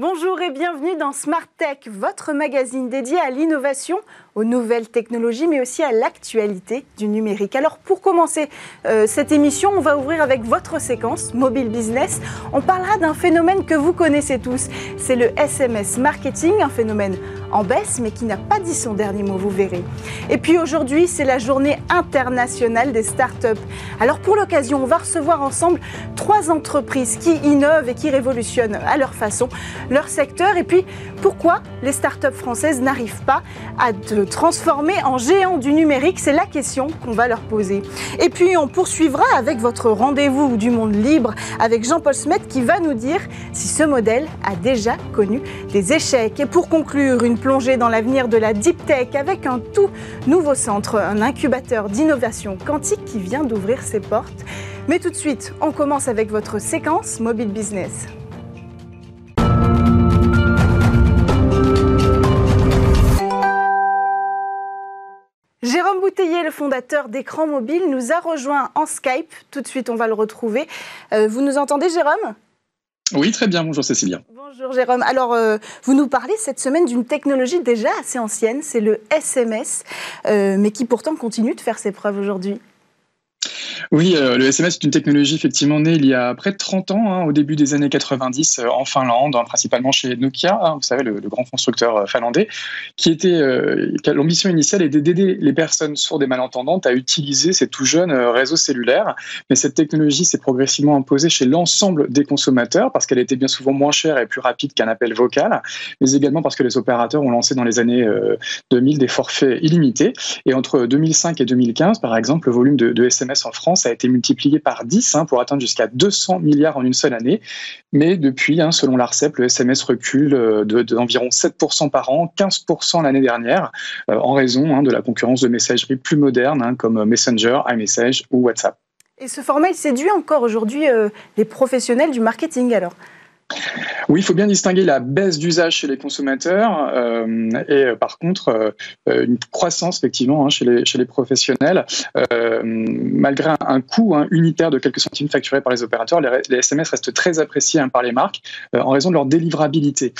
Bonjour et bienvenue dans Smart Tech, votre magazine dédié à l'innovation, aux nouvelles technologies, mais aussi à l'actualité du numérique. Alors pour commencer euh, cette émission, on va ouvrir avec votre séquence Mobile Business. On parlera d'un phénomène que vous connaissez tous, c'est le SMS marketing, un phénomène en baisse, mais qui n'a pas dit son dernier mot, vous verrez. Et puis aujourd'hui, c'est la journée internationale des startups. Alors pour l'occasion, on va recevoir ensemble trois entreprises qui innovent et qui révolutionnent à leur façon leur secteur. Et puis pourquoi les startups françaises n'arrivent pas à transformer en géants du numérique C'est la question qu'on va leur poser. Et puis on poursuivra avec votre rendez-vous du monde libre avec Jean-Paul Smet qui va nous dire si ce modèle a déjà connu des échecs. Et pour conclure, une plongée dans l'avenir de la deep tech avec un tout nouveau centre, un incubateur d'innovation quantique qui vient d'ouvrir ses portes. Mais tout de suite, on commence avec votre séquence Mobile Business. Jérôme Bouteiller, le fondateur d'Écran Mobile, nous a rejoint en Skype. Tout de suite, on va le retrouver. Euh, vous nous entendez, Jérôme? Oui, très bien. Bonjour Cécilia. Bonjour Jérôme. Alors, euh, vous nous parlez cette semaine d'une technologie déjà assez ancienne, c'est le SMS, euh, mais qui pourtant continue de faire ses preuves aujourd'hui. Oui, euh, le SMS est une technologie effectivement née il y a près de 30 ans, hein, au début des années 90 euh, en Finlande, hein, principalement chez Nokia, hein, vous savez, le, grand constructeur euh, finlandais, qui était, l'ambition initiale était d'aider les personnes sourdes et malentendantes à utiliser ces tout jeunes réseaux cellulaires. Mais cette technologie s'est progressivement imposée chez l'ensemble des consommateurs parce qu'elle était bien souvent moins chère et plus rapide qu'un appel vocal, mais également parce que les opérateurs ont lancé dans les années 2000 des forfaits illimités. Et entre 2005 et 2015, par exemple, le volume de, de SMS en France a été multiplié par 10 hein, pour atteindre jusqu'à 200 milliards en une seule année. Mais depuis, hein, selon l'ARCEP, le SMS recule euh, d'environ 7% par an, 15% l'année dernière, euh, en raison hein, de la concurrence de messageries plus modernes comme Messenger, iMessage ou WhatsApp. Et ce format, séduit encore aujourd'hui euh, les professionnels du marketing alors? Oui, il faut bien distinguer la baisse d'usage chez les consommateurs euh, et euh, par contre euh, une croissance effectivement hein, chez, les, professionnels. malgré un, coût hein, unitaire de quelques centimes facturés par les opérateurs, les, SMS restent très appréciés hein, par les marques en raison de leur délivrabilité.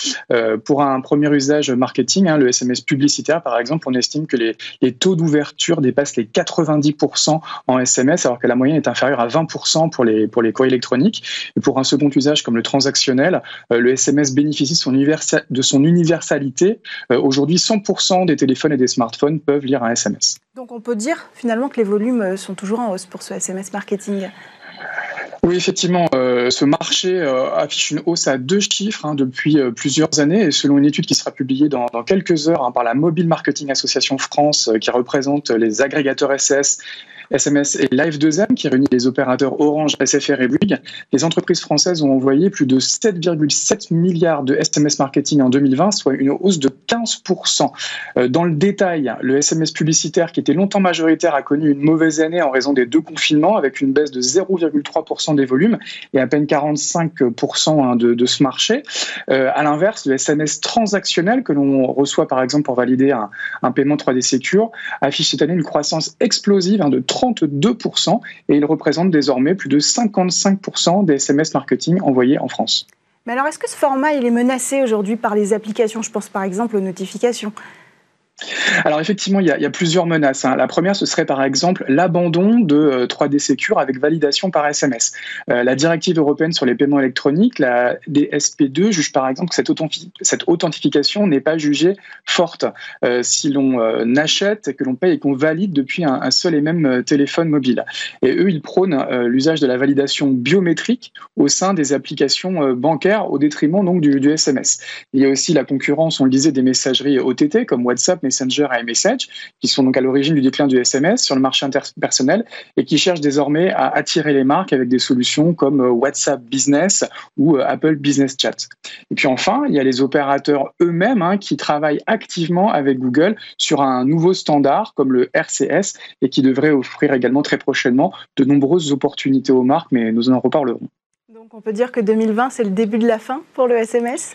pour un premier usage marketing, le SMS publicitaire par exemple, on estime que les, taux d'ouverture dépassent les 90% en SMS alors que la moyenne est inférieure à 20% pour les, pour électroniques. Et pour un second usage comme le transactionnel, euh, le SMS bénéficie de son universalité. Euh, aujourd'hui, 100% des téléphones et des smartphones peuvent lire un SMS. Donc on peut dire finalement que les volumes euh, sont toujours en hausse pour ce SMS marketing oui, effectivement, ce marché affiche une hausse à deux chiffres hein, depuis plusieurs années et selon une étude qui sera publiée dans, quelques heures hein, par la Mobile Marketing Association France qui représente les agrégateurs SS SMS et Live2M, qui réunit les opérateurs Orange, SFR et Bouygues, les entreprises françaises ont envoyé plus de 7,7 milliards de SMS marketing en 2020, soit une hausse de 15%. Euh, dans le détail, le SMS publicitaire, qui était longtemps majoritaire, a connu une mauvaise année en raison des deux confinements, avec une baisse de 0,3% des volumes et à peine 45% hein, de, ce marché. Euh, à l'inverse, le SMS transactionnel, que l'on reçoit par exemple pour valider un, paiement 3D Secure, affiche cette année une croissance explosive hein, de 30 32% et il représente désormais plus de 55% des SMS marketing envoyés en France. Mais alors, est-ce que ce format il est menacé aujourd'hui par les applications? Je pense par exemple aux notifications. Alors effectivement, il y, a, plusieurs menaces. Hein. La première, ce serait par exemple l'abandon de 3D euh, Secure avec validation par SMS. Euh, la directive européenne sur les paiements électroniques, la DSP2, juge par exemple que cette, authentification n'est pas jugée forte euh, si l'on achète que l'on paye et qu'on valide depuis un, seul et même téléphone mobile. Et eux, ils prônent l'usage de la validation biométrique au sein des applications bancaires au détriment donc du, du, SMS. Il y a aussi la concurrence, on le disait, des messageries OTT comme WhatsApp, Messenger et iMessage, qui sont donc à l'origine du déclin du SMS sur le marché interpersonnel et qui cherchent désormais à attirer les marques avec des solutions comme euh, WhatsApp Business ou euh, Apple Business Chat. Et puis enfin, il y a les opérateurs eux-mêmes hein, qui travaillent activement avec Google sur un nouveau standard comme le RCS et qui devrait offrir également très prochainement de nombreuses opportunités aux marques, mais nous en reparlerons. Donc on peut dire que 2020, c'est le début de la fin pour le SMS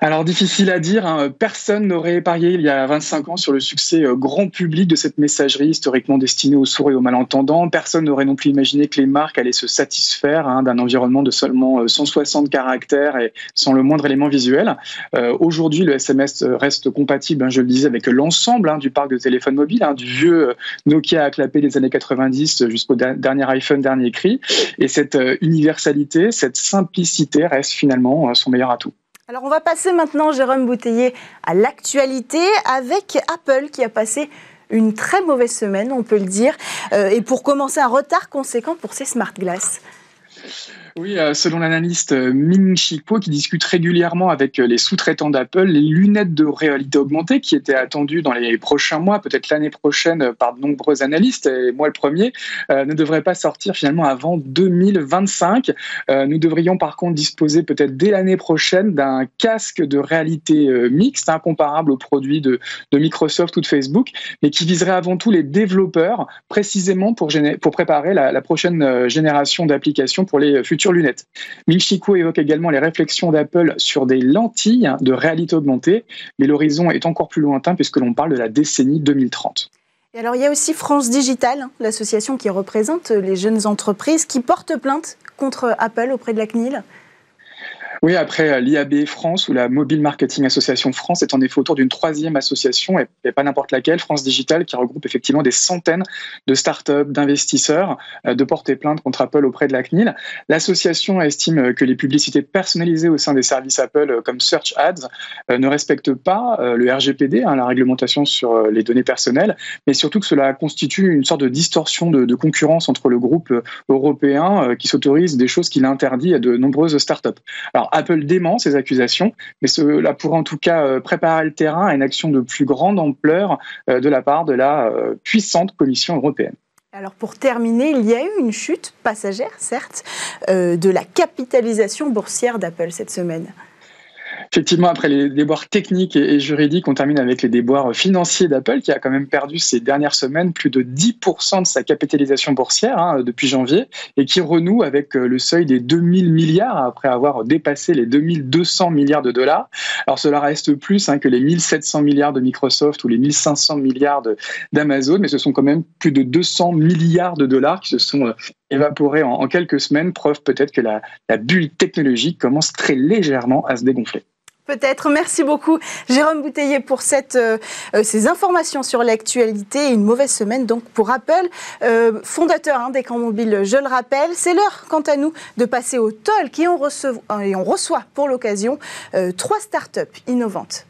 alors difficile à dire, hein. personne n'aurait parié il y a 25 ans sur le succès euh, grand public de cette messagerie historiquement destinée aux sourds et aux malentendants. Personne n'aurait non plus imaginé que les marques allaient se satisfaire hein, d'un environnement de seulement 160 euh, caractères et sans le moindre élément visuel. Euh, aujourd'hui, le SMS reste compatible, hein, je le disais, avec l'ensemble du parc de téléphones mobiles, du vieux Nokia à clapper des années 90 jusqu'au dernier iPhone, dernier cri. Et cette universalité, cette simplicité reste finalement son meilleur atout. Alors on va passer maintenant, Jérôme Bouteiller, à l'actualité avec Apple qui a passé une très mauvaise semaine, on peut le dire, euh, et pour commencer un retard conséquent pour ses smart glass. Oui, euh, selon l'analyste euh, Ming Chi qui discute régulièrement avec euh, les sous-traitants d'Apple, les lunettes de réalité augmentée qui étaient attendues dans les prochains mois, peut-être l'année prochaine par de nombreux analystes, et moi le premier, ne devraient pas sortir finalement avant 2025. Nous devrions par contre disposer peut-être dès l'année prochaine d'un casque de réalité mixte, incomparable aux produits de, Microsoft ou de Facebook, mais qui viserait avant tout les développeurs, précisément pour, préparer la prochaine génération d'applications pour les futurs lunettes. Michiko évoque également les réflexions d'Apple sur des lentilles de réalité augmentée, mais l'horizon est encore plus lointain puisque l'on parle de la décennie 2030. Et alors, il y a aussi France Digital, l'association qui représente les jeunes entreprises, qui porte plainte contre Apple auprès de la CNIL. Oui, après euh, l'IAB France ou la Mobile Marketing Association France est en effet autour d'une troisième association, et, pas n'importe laquelle, France Digital, qui regroupe effectivement des centaines de startups, d'investisseurs, euh, de porter plainte contre Apple auprès de la CNIL. L'association estime que les publicités personnalisées au sein des services Apple, euh, comme Search Ads, ne respectent pas le RGPD, hein, la réglementation sur les données personnelles, mais surtout que cela constitue une sorte de distorsion de, de concurrence entre le groupe européen qui s'autorise des choses qu'il interdit à de nombreuses startups. Alors, Apple dément ces accusations, mais cela pourrait en tout cas euh, préparer le terrain à une action de plus grande ampleur euh, de la part de la euh, puissante Commission européenne. Alors pour terminer, il y a eu une chute passagère, certes, de la capitalisation boursière d'Apple cette semaine. Effectivement, après les déboires techniques et juridiques, on termine avec les déboires financiers d'Apple, qui a quand même perdu ces dernières semaines plus de 10% de sa capitalisation boursière hein, depuis janvier, et qui renoue avec euh, le seuil des 2000 milliards après avoir dépassé les 2200 milliards de dollars. Alors cela reste plus hein, que les 1700 milliards de Microsoft ou les 1500 milliards d'Amazon, mais ce sont quand même plus de 200 milliards de dollars qui se sont euh, évaporés en, quelques semaines, preuve peut-être que la bulle technologique commence très légèrement à se dégonfler. Peut-être. Merci beaucoup, Jérôme Bouteiller, pour cette, euh, euh, ces informations sur l'actualité. Une mauvaise semaine donc pour Apple, euh, fondateur hein, d'écran mobile, je le rappelle. C'est l'heure, quant à nous, de passer au talk et on, et on reçoit pour l'occasion trois startups innovantes.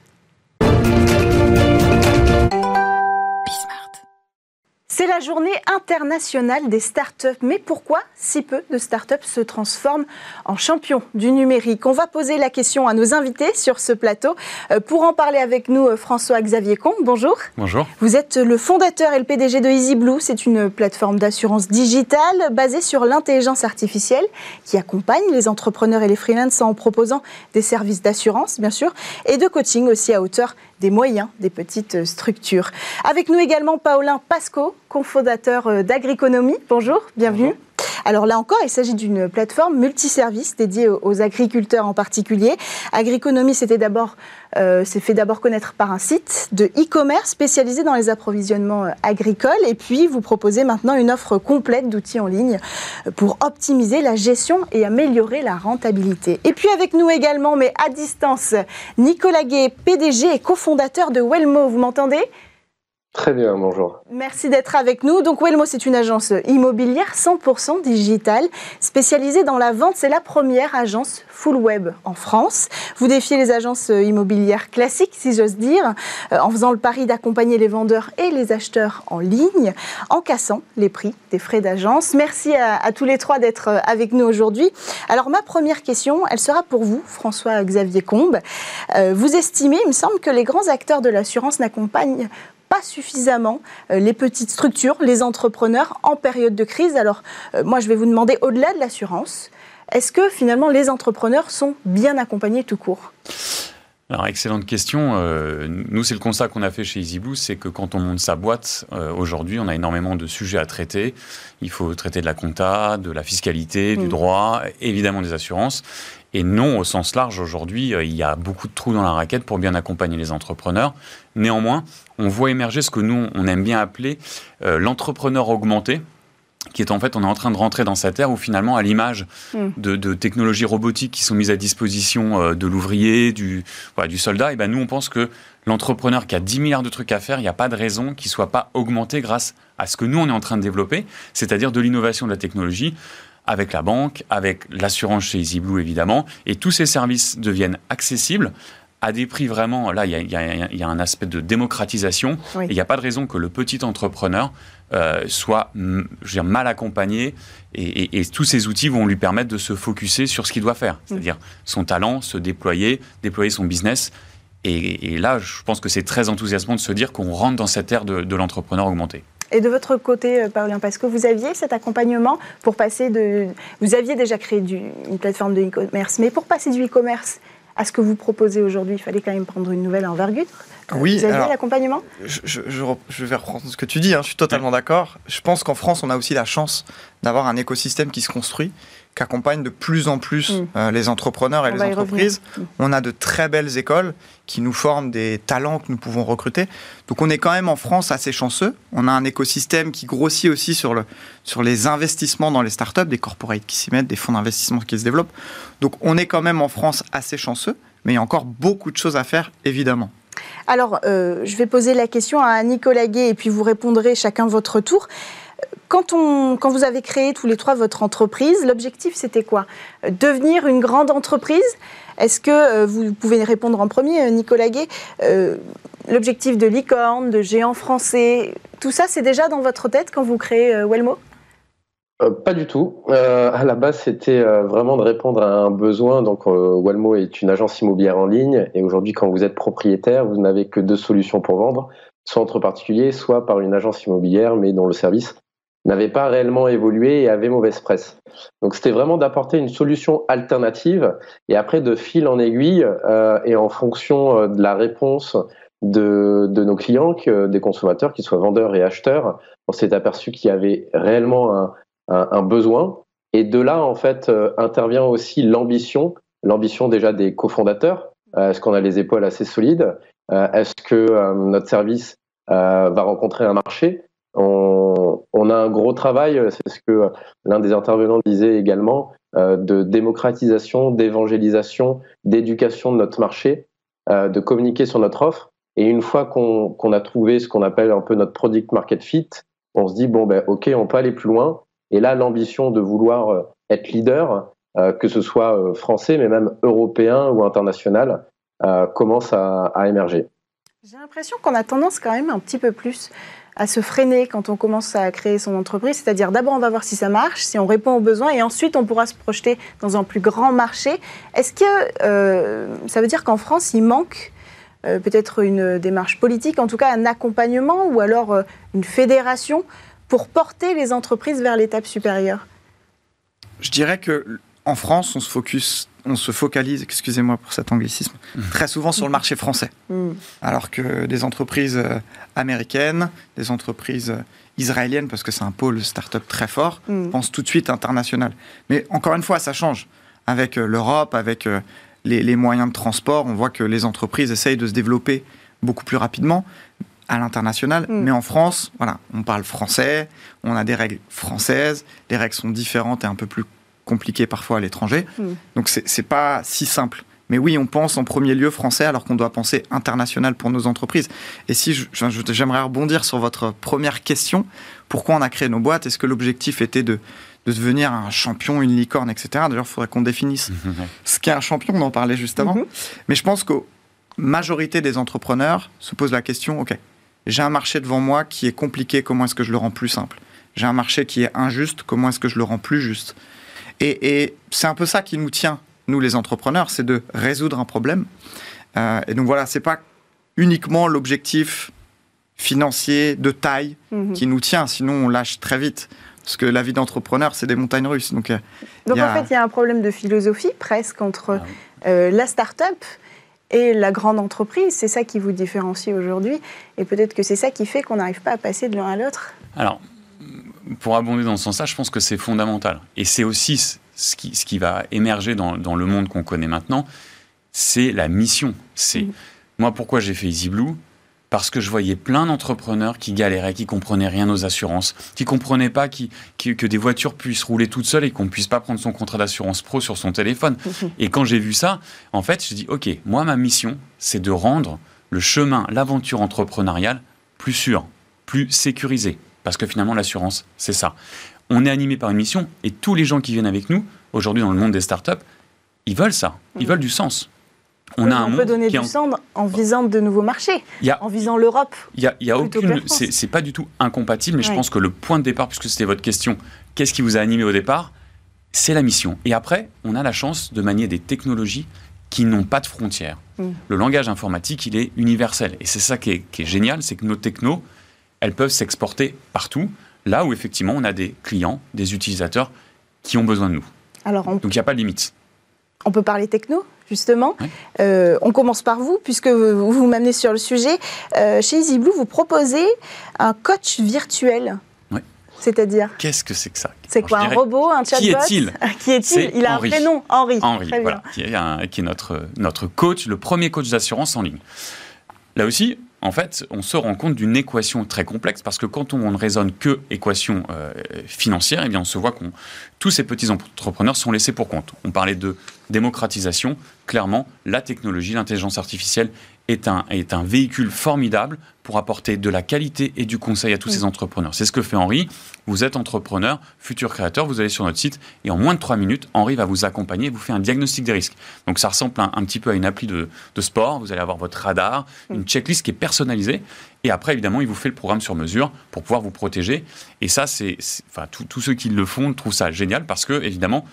C'est la journée internationale des startups. Mais pourquoi si peu de startups se transforment en champions du numérique? On va poser la question à nos invités sur ce plateau. Euh, pour en parler avec nous, euh, François-Xavier Combe, bonjour. Bonjour. Vous êtes le fondateur et le PDG de EasyBlue. C'est une plateforme d'assurance digitale basée sur l'intelligence artificielle qui accompagne les entrepreneurs et les freelances en proposant des services d'assurance, bien sûr, et de coaching aussi à hauteur des moyens des petites structures. Avec nous également Paulin Pasco, cofondateur euh, d'Agriconomie. Bonjour, bienvenue. Alors là encore, il s'agit d'une plateforme multiservice dédiée aux agriculteurs en particulier. Agriconomie, c'était d'abord, euh, s'est fait d'abord connaître par un site de e-commerce spécialisé dans les approvisionnements euh, agricoles. Et puis, vous proposez maintenant une offre complète d'outils en ligne pour optimiser la gestion et améliorer la rentabilité. Et puis avec nous également, mais à distance, Nicolas Gay, PDG et cofondateur de Wellmo. Vous m'entendez? Très bien, bonjour. Merci d'être avec nous. Donc Wellmo, c'est une agence immobilière 100% digitale, spécialisée dans la vente. C'est la première agence full web en France. Vous défiez les agences immobilières classiques, si j'ose dire, euh, en faisant le pari d'accompagner les vendeurs et les acheteurs en ligne, en cassant les prix des frais d'agence. Merci à, tous les trois d'être euh, avec nous aujourd'hui. Alors ma première question, elle sera pour vous, François-Xavier Combe. Euh, vous estimez, il me semble, que les grands acteurs de l'assurance n'accompagnent pas suffisamment euh, les petites structures, les entrepreneurs en période de crise. Alors, euh, moi, je vais vous demander, au-delà de l'assurance, est-ce que finalement les entrepreneurs sont bien accompagnés tout court? Alors, excellente question. Euh, nous, c'est le constat qu'on a fait chez EasyBlue, c'est que quand on monte sa boîte, euh, aujourd'hui, on a énormément de sujets à traiter. Il faut traiter de la compta, de la fiscalité, du mm. droit, évidemment des assurances. Et non, au sens large, aujourd'hui, euh, il y a beaucoup de trous dans la raquette pour bien accompagner les entrepreneurs. Néanmoins, on voit émerger ce que nous, on aime bien appeler l'entrepreneur augmenté qui est en fait, on est en train de rentrer dans cette ère où finalement, à l'image hmm. de, technologies robotiques qui sont mises à disposition euh, de l'ouvrier, du, du soldat, et eh ben nous, on pense que l'entrepreneur qui a 10 milliards de trucs à faire, il n'y a pas de raison qu'il ne soit pas augmenté grâce à ce que nous, on est en train de développer, c'est-à-dire de l'innovation de la technologie avec la banque, avec l'assurance chez EasyBlue évidemment, et tous ces services deviennent accessibles à des prix vraiment, là, il y, a, un aspect de démocratisation. Il n'y a pas de raison que le petit entrepreneur euh, soit mal accompagné et, tous ces outils vont lui permettre de se focuser sur ce qu'il doit faire, mm. c'est-à-dire son talent, se déployer, déployer son business. Et, là, je pense que c'est très enthousiasmant de se dire qu'on rentre dans cette ère de, l'entrepreneur augmenté. Et de votre côté, euh, Paulien, parce que vous aviez cet accompagnement pour passer de... Vous aviez déjà créé une plateforme de e-commerce, mais pour passer du e-commerce à ce que vous proposez aujourd'hui, il fallait quand même prendre une nouvelle envergure. Euh, oui, vous avez l'accompagnement je, je, vais reprendre ce que tu dis, hein, je suis totalement d'accord. Je pense qu'en France, on a aussi la chance d'avoir un écosystème qui se construit qui accompagne de plus en plus mm. euh, les entrepreneurs et les entreprises. Mm. On a de très belles écoles qui nous forment des talents que nous pouvons recruter. Donc on est quand même en France assez chanceux. On a un écosystème qui grossit aussi sur, le, sur les investissements dans les startups, des corporates qui s'y mettent, des fonds d'investissement qui se développent. Donc on est quand même en France assez chanceux, mais il y a encore beaucoup de choses à faire, évidemment. Alors, euh, je vais poser la question à Nicolas Gay et puis vous répondrez chacun votre tour. Quand, on, quand vous avez créé tous les trois votre entreprise, l'objectif c'était quoi? Devenir une grande entreprise? Est-ce que euh, vous pouvez répondre en premier, euh, Nicolas Gay euh, L'objectif de licorne, de géant français, tout ça c'est déjà dans votre tête quand vous créez Wellmo? Pas du tout. à la base, c'était vraiment de répondre à un besoin. Donc, Wellmo est une agence immobilière en ligne. Et aujourd'hui, quand vous êtes propriétaire, vous n'avez que deux solutions pour vendre soit entre particuliers, soit par une agence immobilière, mais dont le service n'avait pas réellement évolué et avait mauvaise presse. Donc c'était vraiment d'apporter une solution alternative et après de fil en aiguille euh, et en fonction euh, de la réponse de, de nos clients, que, des consommateurs, qu'ils soient vendeurs et acheteurs, on s'est aperçu qu'il y avait réellement un, un, besoin. Et de là, en fait, euh, intervient aussi l'ambition, l'ambition déjà des cofondateurs. Est-ce qu'on a les épaules assez solides? Est-ce que notre service va rencontrer un marché? On, a un gros travail, c'est ce que l'un des intervenants disait également, euh, de démocratisation, d'évangélisation, d'éducation de notre marché, euh, de communiquer sur notre offre. Et une fois qu'on a trouvé ce qu'on appelle un peu notre product market fit, on se dit bon ben ok, on peut aller plus loin. Et là, l'ambition de vouloir euh, être leader, que ce soit français, mais même européen ou international, commence à émerger. J'ai l'impression qu'on a tendance quand même un petit peu plus à se freiner quand on commence à créer son entreprise. C'est-à-dire d'abord on va voir si ça marche, si on répond aux besoins, et ensuite on pourra se projeter dans un plus grand marché. Est-ce que euh, ça veut dire qu'en France il manque euh, peut-être une démarche politique, en tout cas un accompagnement ou alors euh, une fédération pour porter les entreprises vers l'étape supérieure? Je dirais que en France, on se focus on se focalise, excusez-moi pour cet anglicisme, mmh. très souvent sur le marché français. Mmh. Alors que des entreprises euh, américaines, des entreprises euh, israéliennes, parce que c'est un pôle start-up très fort, mmh. pensent tout de suite international. Mais encore une fois, ça change. Avec euh, l'Europe, avec les, moyens de transport, on voit que les entreprises essayent de se développer beaucoup plus rapidement à l'international. Mais en France, voilà, on parle français, on a des règles françaises, les règles sont différentes et un peu plus compliqué parfois à l'étranger. Hmm. Donc c'est pas si simple. Mais oui, on pense en premier lieu français alors qu'on doit penser international pour nos entreprises. Et si j'aimerais rebondir sur votre première question, pourquoi on a créé nos boîtes? Est-ce que l'objectif était de, de, devenir un champion, une licorne, etc. D'ailleurs, il faudrait qu'on définisse ce qu'est un champion, on en parlait juste avant. Mhm. Mais je pense que majorité des entrepreneurs se posent la question, OK, j'ai un marché devant moi qui est compliqué, comment est-ce que je le rends plus simple? J'ai un marché qui est injuste, comment est-ce que je le rends plus juste? Et, c'est un peu ça qui nous tient, nous les entrepreneurs, c'est de résoudre un problème. Euh, et donc voilà, c'est pas uniquement l'objectif financier de taille mhm. qui nous tient, sinon on lâche très vite. Parce que la vie d'entrepreneur, c'est des montagnes russes. Donc, euh, donc en fait, il y a un problème de philosophie presque entre ah euh, la start-up et la grande entreprise. C'est ça qui vous différencie aujourd'hui. Et peut-être que c'est ça qui fait qu'on n'arrive pas à passer de l'un à l'autre. Alors, pour abonder dans ce sens-là, je pense que c'est fondamental. Et c'est aussi ce qui, ce qui, va émerger dans, dans le monde qu'on connaît maintenant, c'est la mission. C'est mm. moi pourquoi j'ai fait EasyBlue parce que je voyais plein d'entrepreneurs qui galéraient, qui comprenaient rien aux assurances, qui comprenaient pas qui, que des voitures puissent rouler toutes seules et qu'on puisse pas prendre son contrat d'assurance pro sur son téléphone. Et quand j'ai vu ça, en fait, je dis ok, moi ma mission, c'est de rendre le chemin, l'aventure entrepreneuriale plus sûr, plus sécurisé, parce que finalement l'assurance, c'est ça. On est animé par une mission et tous les gens qui viennent avec nous aujourd'hui dans le monde des startups, ils veulent ça, ils veulent du sens on, peut donner du sang en visant de nouveaux marchés, en visant l'Europe. Il y a, aucune, c'est pas du tout incompatible, mais je pense que le point de départ, puisque c'était votre question, qu'est-ce qui vous a animé au départ? C'est la mission. Et après, on a la chance de manier des technologies qui n'ont pas de frontières. Mm. Le langage informatique, il est universel. Et c'est ça qui est, génial, c'est que nos technos, elles peuvent s'exporter partout, là où effectivement on a des clients, des utilisateurs qui ont besoin de nous. Alors Donc il n'y a pas de limite. On peut parler techno justement. Euh, on commence par vous, puisque vous, vous m'amenez sur le sujet. Euh, chez EasyBlue, vous proposez un coach virtuel. C'est-à-dire Qu'est-ce que c'est que ça? C'est quoi, un robot, un chatbot? Qui est-il? Qui est-il? Il a un prénom, Henri. Henri, voilà, qui est, qui est notre, notre coach, le premier coach d'assurance en ligne. Là aussi, en fait, on se rend compte d'une équation très complexe parce que quand on ne raisonne que équation euh, financière, eh on se voit que tous ces petits entrepreneurs sont laissés pour compte. On parlait de démocratisation. Clairement, la technologie, l'intelligence artificielle est un, est un véhicule formidable pour apporter de la qualité et du conseil à tous ces entrepreneurs. C'est ce que fait Henri. Vous êtes entrepreneur, futur créateur, vous allez sur notre site et en moins de trois minutes, Henri va vous accompagner et vous fait un diagnostic des risques. Donc ça ressemble un, petit peu à une appli de, de, sport. Vous allez avoir votre radar, une checklist qui est personnalisée. Et après, évidemment, il vous fait le programme sur mesure pour pouvoir vous protéger. Et ça, c'est, enfin, tous ceux qui le font trouvent ça génial parce que, évidemment,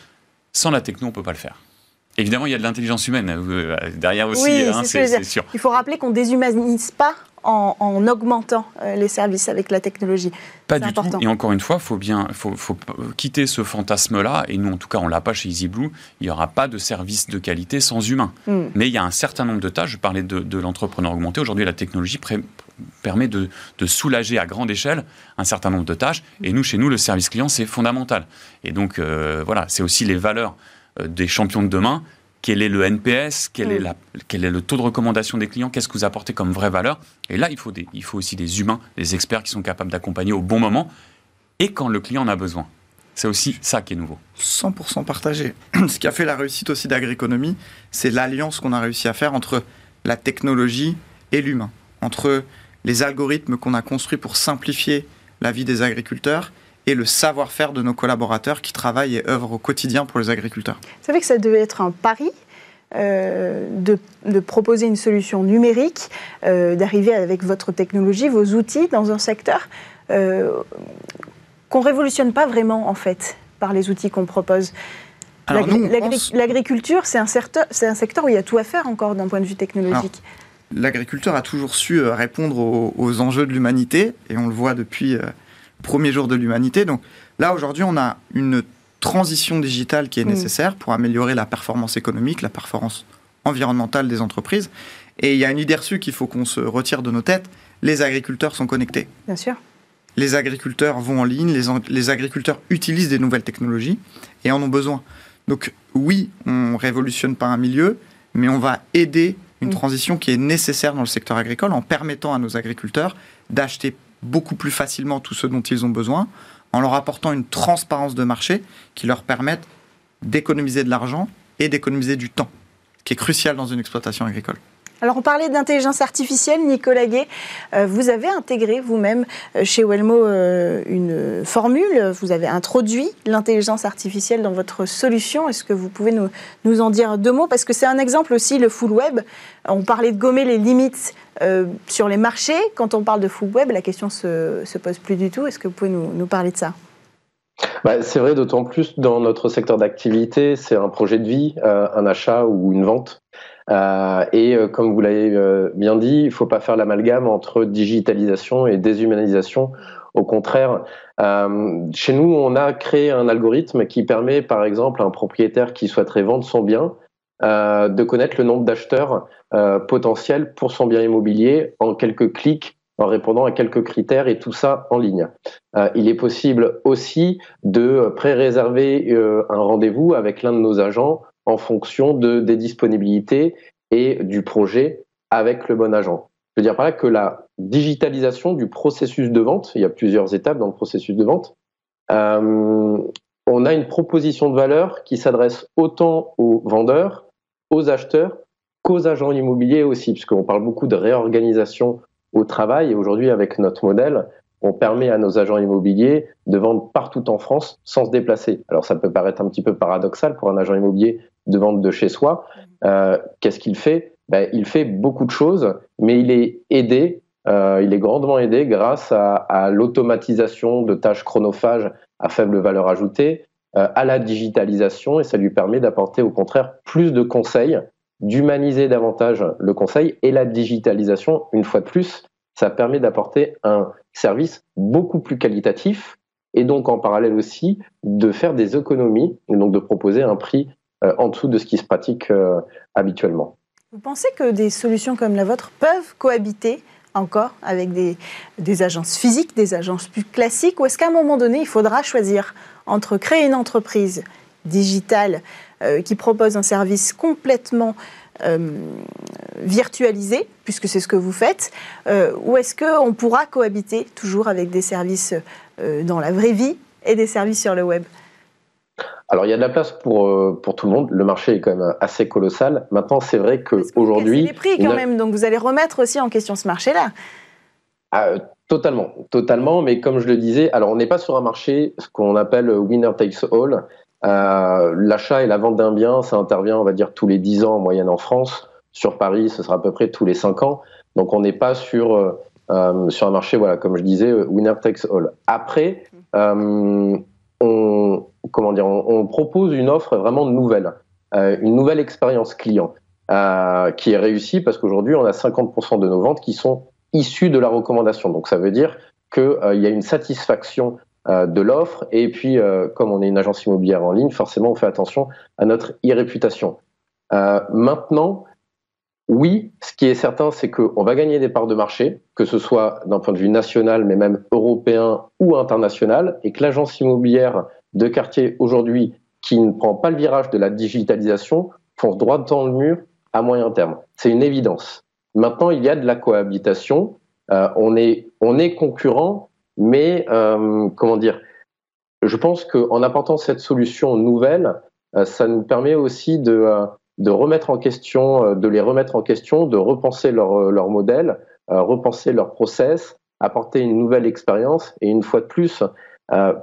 sans la techno, on ne peut pas le faire. Évidemment, il y a de l'intelligence humaine euh, derrière aussi, hein, c'est sûr. Il faut rappeler qu'on ne déshumanise pas en, augmentant euh, les services avec la technologie. Pas du tout. Et encore une fois, il faut bien faut, faut quitter ce fantasme-là. Et nous, en tout cas, on ne l'a pas chez EasyBlue. Il n'y aura pas de service de qualité sans humain. Hmm. Mais il y a un certain nombre de tâches. Je parlais de, l'entrepreneur augmenté. Aujourd'hui, la technologie permet de, soulager à grande échelle un certain nombre de tâches. Et nous, chez nous, le service client, c'est fondamental. Et donc, euh, voilà, c'est aussi les valeurs des champions de demain. Quel est le NPS quel, est mm. la, quel est le taux de recommandation des clients? Qu'est-ce que vous apportez comme vraie valeur? Et là, il faut, des, il faut aussi des humains, des experts qui sont capables d'accompagner au bon moment et quand le client en a besoin. C'est aussi ça qui est nouveau. 100% partagé. Ce qui a fait la réussite aussi d'Agriconomie, c'est l'alliance qu'on a réussi à faire entre la technologie et l'humain, entre les algorithmes qu'on a construits pour simplifier la vie des agriculteurs et le savoir-faire de nos collaborateurs qui travaillent et œuvrent au quotidien pour les agriculteurs. Vous savez que ça devait être un pari euh, de, proposer une solution numérique, euh, d'arriver avec votre technologie, vos outils dans un secteur euh, qu'on révolutionne pas vraiment en fait par les outils qu'on propose. L'agriculture, c'est un, secteur, un secteur où il y a tout à faire encore d'un point de vue technologique. L'agriculteur a toujours su répondre aux, aux enjeux de l'humanité, et on le voit depuis premier jour de l'humanité. Donc là, aujourd'hui, on a une transition digitale qui est mm. nécessaire pour améliorer la performance économique, la performance environnementale des entreprises. Et il y a une idée reçue qu'il faut qu'on se retire de nos têtes. Les agriculteurs sont connectés. Bien sûr. Les agriculteurs vont en ligne, les, les agriculteurs utilisent des nouvelles technologies et en ont besoin. Donc oui, on révolutionne pas un milieu, mais on va aider une mm. transition qui est nécessaire dans le secteur agricole en permettant à nos agriculteurs d'acheter beaucoup plus facilement tout ce dont ils ont besoin, en leur apportant une transparence de marché qui leur permette d'économiser de l'argent et d'économiser du temps, qui est crucial dans une exploitation agricole. Alors on parlait d'intelligence artificielle, Nicolas Gay. Euh, vous avez intégré vous-même euh, chez Wellmo euh, une formule, vous avez introduit l'intelligence artificielle dans votre solution. Est-ce que vous pouvez nous, en dire deux mots? Parce que c'est un exemple aussi, le full web. On parlait de gommer les limites sur les marchés. Quand on parle de full web, la question se, se pose plus du tout. Est-ce que vous pouvez nous, nous parler de ça? Bah, c'est vrai, d'autant plus dans notre secteur d'activité, c'est un projet de vie, un achat ou une vente. Euh, et euh, comme vous l'avez euh, bien dit, il ne faut pas faire l'amalgame entre digitalisation et déshumanisation. Au contraire, chez nous, on a créé un algorithme qui permet, par exemple, à un propriétaire qui souhaiterait vendre son bien de connaître le nombre d'acheteurs potentiels pour son bien immobilier en quelques clics en répondant à quelques critères et tout ça en ligne. il est possible aussi de pré-réserver un rendez-vous avec l'un de nos agents en fonction de, des disponibilités et du projet avec le bon agent. Je veux dire par là que la digitalisation du processus de vente, il y a plusieurs étapes dans le processus de vente, euh, on a une proposition de valeur qui s'adresse autant aux vendeurs, aux acheteurs qu'aux agents immobiliers aussi, puisqu'on parle beaucoup de réorganisation au travail. Et aujourd'hui, avec notre modèle, on permet à nos agents immobiliers de vendre partout en France sans se déplacer. Alors ça peut paraître un petit peu paradoxal pour un agent immobilier de vendre de chez soi. Euh, Qu'est-ce qu'il fait? Ben, Il fait beaucoup de choses, mais il est aidé, euh, il est grandement aidé grâce à, à l'automatisation de tâches chronophages à faible valeur ajoutée, euh, à la digitalisation, et ça lui permet d'apporter au contraire plus de conseils, d'humaniser davantage le conseil, et la digitalisation, une fois de plus, ça permet d'apporter un service beaucoup plus qualitatif et donc en parallèle aussi de faire des économies et donc de proposer un prix en dessous de ce qui se pratique euh, habituellement. Vous pensez que des solutions comme la vôtre peuvent cohabiter encore avec des, agences physiques, des agences plus classiques, ou est-ce qu'à un moment donné, il faudra choisir entre créer une entreprise digitale euh, qui propose un service complètement euh, virtualisé, puisque c'est ce que vous faites, euh, ou est-ce qu'on pourra cohabiter toujours avec des services euh, dans la vraie vie et des services sur le web? Alors il y a de la place pour, pour tout le monde. Le marché est quand même assez colossal. Maintenant, c'est vrai qu'aujourd'hui... les prix quand même, donc vous allez remettre aussi en question ce marché-là. Ah, totalement, totalement. Mais comme je le disais, alors on n'est pas sur un marché ce qu'on appelle winner takes all. Euh, l'achat et la vente d'un bien, ça intervient, on va dire, tous les 10 ans en moyenne en France. Sur Paris, ce sera à peu près tous les 5 ans. Donc on n'est pas sur, euh, euh, sur un marché, voilà, comme je disais, winner takes all. Après, on, comment dire, on, propose une offre vraiment nouvelle, une nouvelle expérience client qui est réussie parce qu'aujourd'hui, on a 50% de nos ventes qui sont issues de la recommandation. Donc ça veut dire qu'il y a une satisfaction euh, de l'offre. Et puis, euh, comme on est une agence immobilière en ligne, forcément, on fait attention à notre e-réputation. Euh, maintenant, oui, ce qui est certain, c'est qu'on va gagner des parts de marché, que ce soit d'un point de vue national, mais même européen ou international, et que l'agence immobilière de quartier aujourd'hui, qui ne prend pas le virage de la digitalisation, fonce droit dans le mur à moyen terme. C'est une évidence. Maintenant, il y a de la cohabitation. on est, on est concurrent, mais, euh, comment dire, je pense qu'en apportant cette solution nouvelle, euh, ça nous permet aussi de, euh, de remettre en question, de les remettre en question, de repenser leur, leur modèle, repenser leur process, apporter une nouvelle expérience. Et une fois de plus,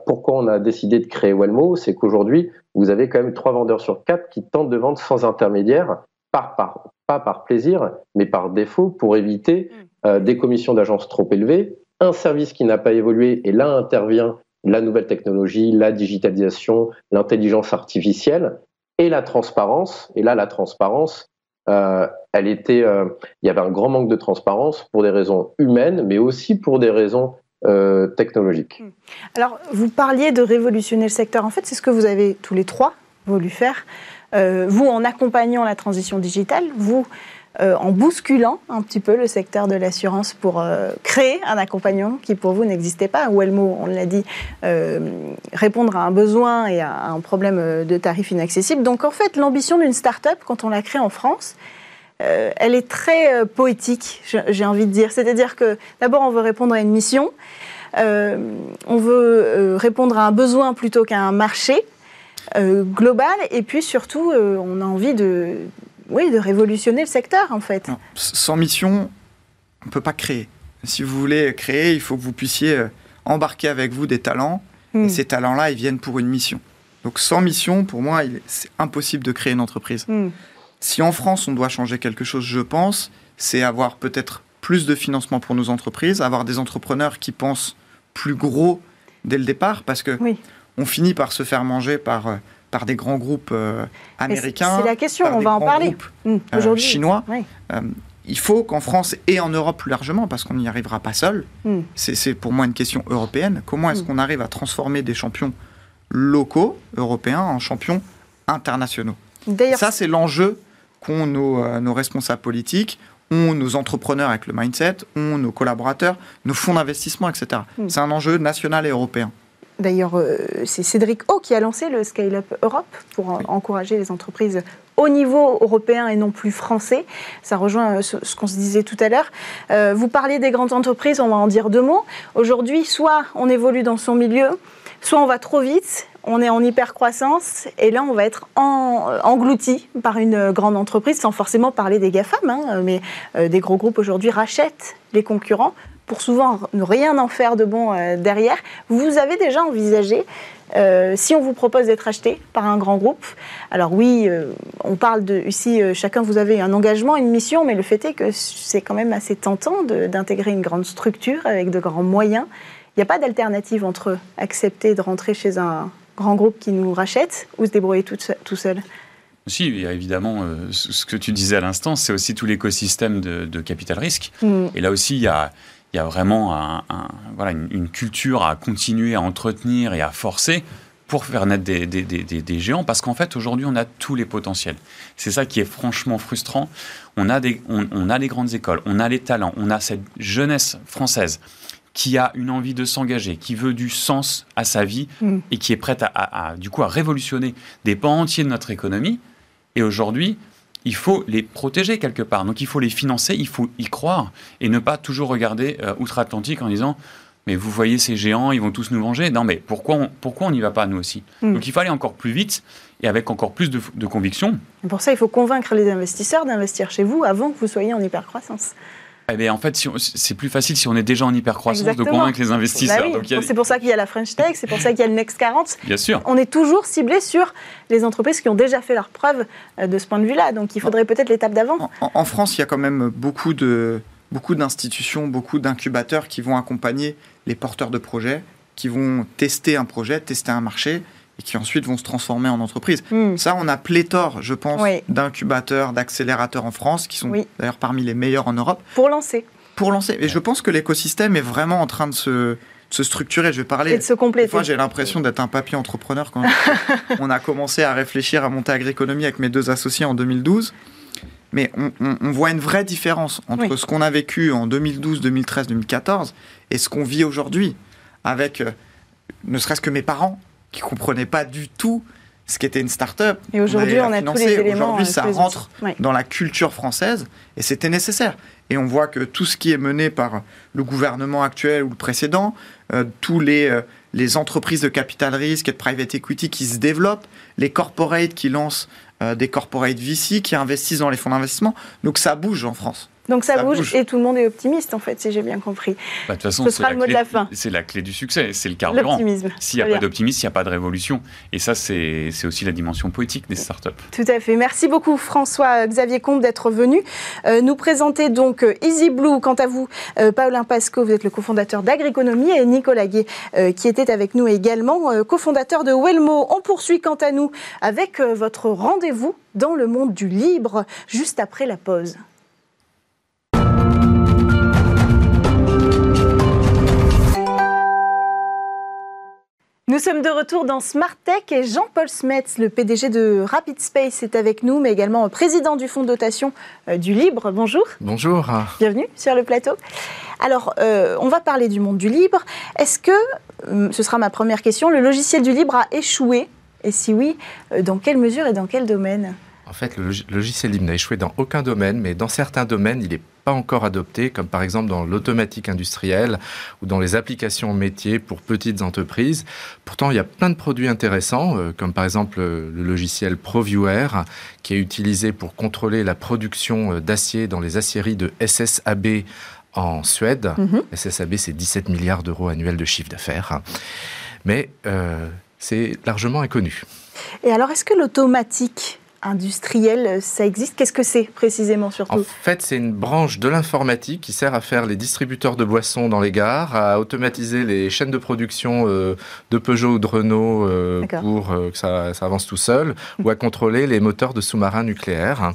pourquoi on a décidé de créer Wellmo, c'est qu'aujourd'hui, vous avez quand même trois vendeurs sur quatre qui tentent de vendre sans intermédiaire, par, par, pas par plaisir, mais par défaut, pour éviter mm. des commissions d'agence trop élevées un service qui n'a pas évolué et là intervient la nouvelle technologie, la digitalisation, l'intelligence artificielle et la transparence. Et là, la transparence, euh, elle était, euh, il y avait un grand manque de transparence pour des raisons humaines, mais aussi pour des raisons euh, technologiques. Hmm. Alors, vous parliez de révolutionner le secteur. En fait, c'est ce que vous avez tous les trois voulu faire. vous, en accompagnant la transition digitale, vous, euh, en bousculant un petit peu le secteur de l'assurance pour euh, créer un accompagnement qui pour vous n'existait pas. Ou Elmo, on l'a dit, euh, répondre à un besoin et à un problème de tarifs inaccessibles. Donc en fait, l'ambition d'une start-up, quand on la crée en France, elle est très poétique, j'ai envie de dire. C'est-à-dire que d'abord, on veut répondre à une mission, on veut répondre à un besoin plutôt qu'à un marché global, et puis surtout, on a envie de, oui, de révolutionner le secteur en fait. sans mission, on ne peut pas créer. Si vous voulez créer, il faut que vous puissiez euh, embarquer avec vous des talents. Et hmm. ces talents-là, ils viennent pour une mission. Donc sans mission, pour moi, c'est impossible de créer une entreprise. Hmm. Si en France, on doit changer quelque chose, je pense, c'est avoir peut-être plus de financement pour nos entreprises, avoir des entrepreneurs qui pensent plus gros dès le départ, parce que on finit par se faire manger par euh, par des grands groupes euh, américains. C'est la question, on va en parler mmh, euh, aujourd'hui. chinois. Euh, il faut qu'en France et en Europe plus largement, parce qu'on n'y arrivera pas seul, mmh. c'est pour moi une question européenne, comment est-ce mmh. qu'on arrive à transformer des champions locaux européens en champions internationaux? Ça, c'est l'enjeu qu'ont nos, nos responsables politiques, ont nos entrepreneurs avec le mindset, ont nos collaborateurs, nos fonds d'investissement, etc. Mm. C'est un enjeu national et européen. D'ailleurs, euh, c'est Cédric O qui a lancé le Scale Up Europe pour encourager les entreprises au niveau européen et non plus français. Ça rejoint euh, ce, qu'on se disait tout à l'heure. Euh, vous parlez des grandes entreprises, on va en dire deux mots. Aujourd'hui, soit on évolue dans son milieu, soit on va trop vite, on est en hyper-croissance, et là, on va être englouti par une grande entreprise, sans forcément parler des GAFAM, hein, mais des gros groupes aujourd'hui rachètent les concurrents pour souvent ne rien en faire de bon euh, derrière. Vous avez déjà envisagé, euh, si on vous propose d'être acheté par un grand groupe, alors oui, euh, on parle de, ici, chacun vous avez un engagement, une mission, mais le fait est que c'est quand même assez tentant d'intégrer une grande structure avec de grands moyens. Il n'y a pas d'alternative entre accepter de rentrer chez un grand groupe qui nous rachète ou se débrouiller tout, tout seul si, il y a évidemment, ce que tu disais à l'instant, c'est aussi tout l'écosystème de, capital risque. Mm. Et là aussi, il y a, il y a vraiment un, voilà, une, culture à continuer à entretenir et à forcer pour faire naître des, des, des, géants, parce qu'en fait, aujourd'hui, on a tous les potentiels. C'est ça qui est franchement frustrant. On a, des, on, a les grandes écoles, on a les talents, on a cette jeunesse française qui a une envie de s'engager, qui veut du sens à sa vie mm. et qui est prête à, à, du coup, à révolutionner des pans entiers de notre économie. Et aujourd'hui, il faut les protéger quelque part. Donc il faut les financer, il faut y croire et ne pas toujours regarder euh, outre-Atlantique en disant mais vous voyez ces géants, ils vont tous nous venger. Non, mais pourquoi on pourquoi on n'y va pas nous aussi? Hmm. Donc il faut aller encore plus vite et avec encore plus de, de conviction. pour ça, il faut convaincre les investisseurs d'investir chez vous avant que vous soyez en hypercroissance. Eh bien, en fait, c'est plus facile si on est déjà en hypercroissance de convaincre les investisseurs. Bah c'est pour ça qu'il y a la French Tech, c'est pour ça qu'il y a le Next 40. Bien sûr. On est toujours ciblé sur les entreprises qui ont déjà fait leur preuve euh, de ce point de vue-là. Donc il faudrait peut-être l'étape d'avant. En, France, il y a quand même beaucoup de beaucoup d'institutions, beaucoup d'incubateurs qui vont accompagner les porteurs de projets, qui vont tester un projet, tester un marché, et qui ensuite vont se transformer en entreprise. Hmm. Ça, on a pléthore, je pense, d'incubateurs, d'accélérateurs en France, qui sont d'ailleurs parmi les meilleurs en Europe. Pour lancer. Pour lancer. Et je pense que l'écosystème est vraiment en train de se, se structurer. Je vais parler. Et de se compléter. Fois, j'ai l'impression d'être un papier entrepreneur quand on a commencé à réfléchir à monter Agriconomie avec mes deux associés en 2012. Mais on, voit une vraie différence entre ce qu'on a vécu en 2012, 2013, 2014 et ce qu'on vit aujourd'hui avec euh, ne serait-ce que mes parents qui comprenaient pas du tout ce qu'était une start-up. Et aujourd'hui, on, a tous les éléments. Aujourd'hui, ça rentre dans la culture française et c'était nécessaire. Et on voit que tout ce qui est mené par le gouvernement actuel ou le précédent, euh, tous les, euh, les entreprises de capital risque et de private equity qui se développent, les corporates qui lancent euh, des corporates VC, qui investissent dans les fonds d'investissement. Donc ça bouge en France. Donc ça, bouge, et tout le monde est optimiste en fait, si j'ai bien compris. Bah, de toute façon, Ce sera le mot de la fin. C'est la clé du succès, c'est le carburant. L'optimisme. S'il n'y a pas d'optimisme, il n'y a pas de révolution. Et ça, c'est aussi la dimension poétique des startups. Tout à fait. Merci beaucoup François-Xavier Comte d'être venu euh, nous présenter donc euh, Easy Blue. Quant à vous, euh, Paulin Pasco, vous êtes le cofondateur d'Agriconomie et Nicolas Gué qui était avec nous également, cofondateur de Wellmo. On poursuit quant à nous avec votre rendez-vous dans le monde du libre juste après la pause. Nous sommes de retour dans Smart Tech et Jean-Paul Smets, le PDG de Rapid Space, est avec nous, mais également président du fonds de dotation euh, du Libre. Bonjour. Bonjour. Bienvenue sur le plateau. Alors, euh, on va parler du monde du libre. Est-ce que, euh, ce sera ma première question, le logiciel du libre a échoué? Et si oui, dans quelle mesure et dans quel domaine? En fait, le logiciel libre n'a échoué dans aucun domaine, mais dans certains domaines, il est pas encore adopté, comme par exemple dans l'automatique industrielle ou dans les applications métiers pour petites entreprises. Pourtant, il y a plein de produits intéressants, euh, comme par exemple euh, le logiciel ProViewer, qui est utilisé pour contrôler la production euh, d'acier dans les aciéries de SSAB en Suède. Mhm. SSAB, c'est 17 milliards d'euros annuels de chiffre d'affaires. Mais c'est largement inconnu. Et alors, est-ce que l'automatique industriel, ça existe Qu'est-ce que c'est précisément surtout En fait, c'est une branche de l'informatique qui sert à faire les distributeurs de boissons dans les gares, à automatiser les chaînes de production euh, de Peugeot ou de Renault euh, pour euh, que ça, avance tout seul, ou à contrôler les moteurs de sous-marins nucléaires.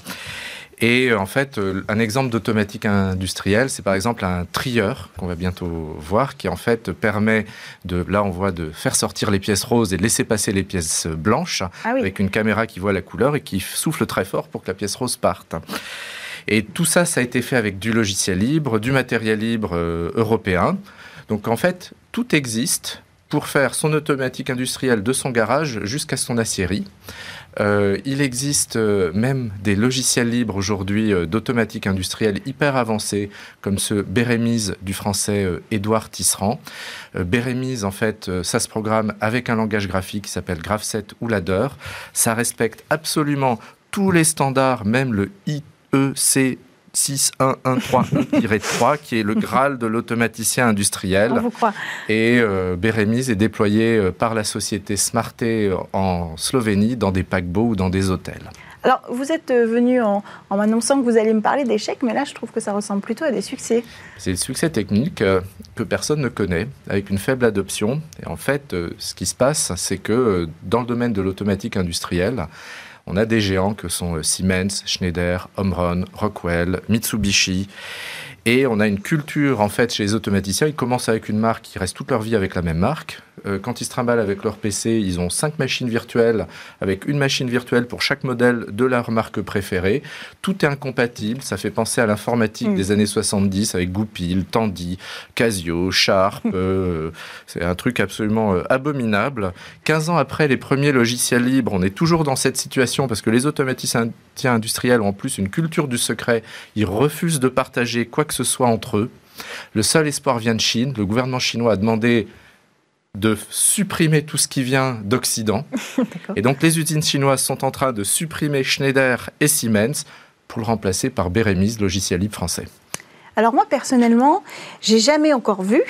Et en fait, un exemple d'automatique industrielle, c'est par exemple un trieur qu'on va bientôt voir, qui en fait permet de, là on voit, de faire sortir les pièces roses et de laisser passer les pièces blanches ah avec une caméra qui voit la couleur et qui souffle très fort pour que la pièce rose parte. Et tout ça, ça a été fait avec du logiciel libre, du matériel libre euh, européen. Donc en fait, tout existe pour faire son automatique industrielle de son garage jusqu'à son aciérie. Euh, il existe euh, même des logiciels libres aujourd'hui d'automatique industrielle hyper avancés, comme ce Bérémise du français Édouard Tisserand. Bérémise, en fait, ça se programme avec un langage graphique qui s'appelle Graph7 ou Ladder. Ça respecte absolument tous les standards, même le IEC 6113-3, qui est le Graal de l'automaticien industriel. Et euh, Bérémise est déployé euh, par la société Smarte en Slovénie dans des paquebots ou dans des hôtels. Alors, vous êtes euh, venu en, en m'annonçant que vous allez me parler d'échecs, mais là, je trouve que ça ressemble plutôt à des succès. C'est des succès techniques que personne ne connaît, avec une faible adoption. Et en fait, ce qui se passe, c'est que dans le domaine de l'automatique industrielle, on a des géants que sont euh, Siemens, Schneider, Omron, Rockwell, Mitsubishi. Et on a une culture, en fait, chez les automaticiens. Ils commencent avec une marque, ils restent toute leur vie avec la même marque. Euh, quand ils se trimballent avec leur PC, ils ont cinq machines virtuelles, avec une machine virtuelle pour chaque modèle de leur marque préférée. Tout est incompatible. Ça fait penser à l'informatique mm. des années 70 avec Goupil, Tandy, Casio, Sharp. Euh, c'est un truc absolument euh, abominable. 15 ans après les premiers logiciels libres, on est toujours dans cette situation parce que les automaticiens industriels ont en plus une culture du secret. Ils refusent de partager quoi que ce soit entre eux. Le seul espoir vient de Chine. Le gouvernement chinois a demandé de supprimer tout ce qui vient d'Occident. et donc les usines chinoises sont en train de supprimer Schneider et Siemens pour le remplacer par Bérémise, logiciel libre français. Alors moi personnellement, j'ai jamais encore vu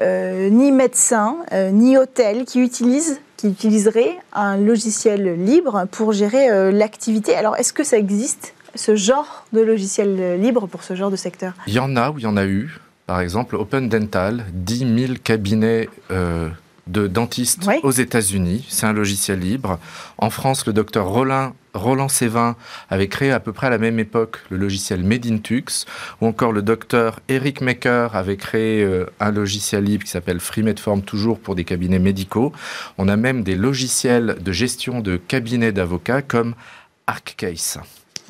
euh, ni médecin euh, ni hôtel qui utilise qui utiliserait un logiciel libre pour gérer euh, l'activité. Alors est-ce que ça existe? Ce genre de logiciel libre pour ce genre de secteur? Il y en a ou il y en a eu. Par exemple, Open Dental, 10 000 cabinets euh, de dentistes aux États-Unis. C'est un logiciel libre. En France, le docteur Roland, Roland Sévin avait créé à peu près à la même époque le logiciel Medintux, ou encore le docteur Eric Maker avait créé euh, un logiciel libre qui s'appelle FreeMedForm, toujours pour des cabinets médicaux. On a même des logiciels de gestion de cabinets d'avocats comme ArcCase.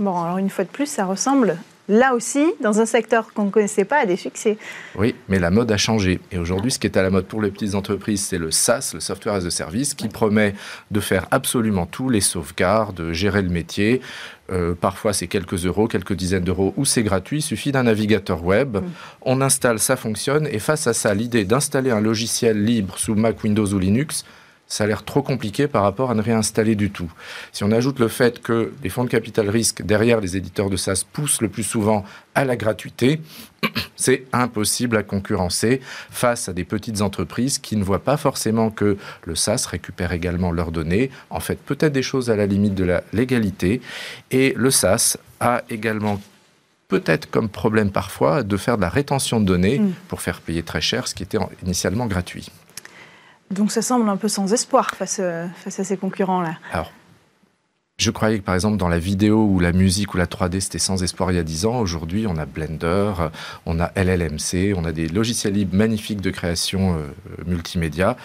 Bon, alors une fois de plus, ça ressemble là aussi, dans un secteur qu'on ne connaissait pas, à des succès. Oui, mais la mode a changé. Et aujourd'hui, ce qui est à la mode pour les petites entreprises, c'est le SaaS, le Software as a Service, qui promet de faire absolument tout, les sauvegardes, de gérer le métier. Euh, parfois, c'est quelques euros, quelques dizaines d'euros, ou c'est gratuit. Il suffit d'un navigateur web. Mm. On installe, ça fonctionne. Et face à ça, l'idée d'installer un logiciel libre sous Mac, Windows ou Linux, ça a l'air trop compliqué par rapport à ne réinstaller du tout. Si on ajoute le fait que les fonds de capital risque derrière les éditeurs de SaaS poussent le plus souvent à la gratuité, c'est impossible à concurrencer face à des petites entreprises qui ne voient pas forcément que le SaaS récupère également leurs données, en fait peut-être des choses à la limite de la légalité, et le SaaS a également peut-être comme problème parfois de faire de la rétention de données mm. pour faire payer très cher ce qui était initialement gratuit. Donc ça semble un peu sans espoir face, euh, face à ces concurrents-là. Alors, je croyais que par exemple dans la vidéo ou la musique ou la 3D c'était sans espoir il y a 10 ans. Aujourd'hui on a Blender, on a LLMC, on a des logiciels libres magnifiques de création euh, multimédia.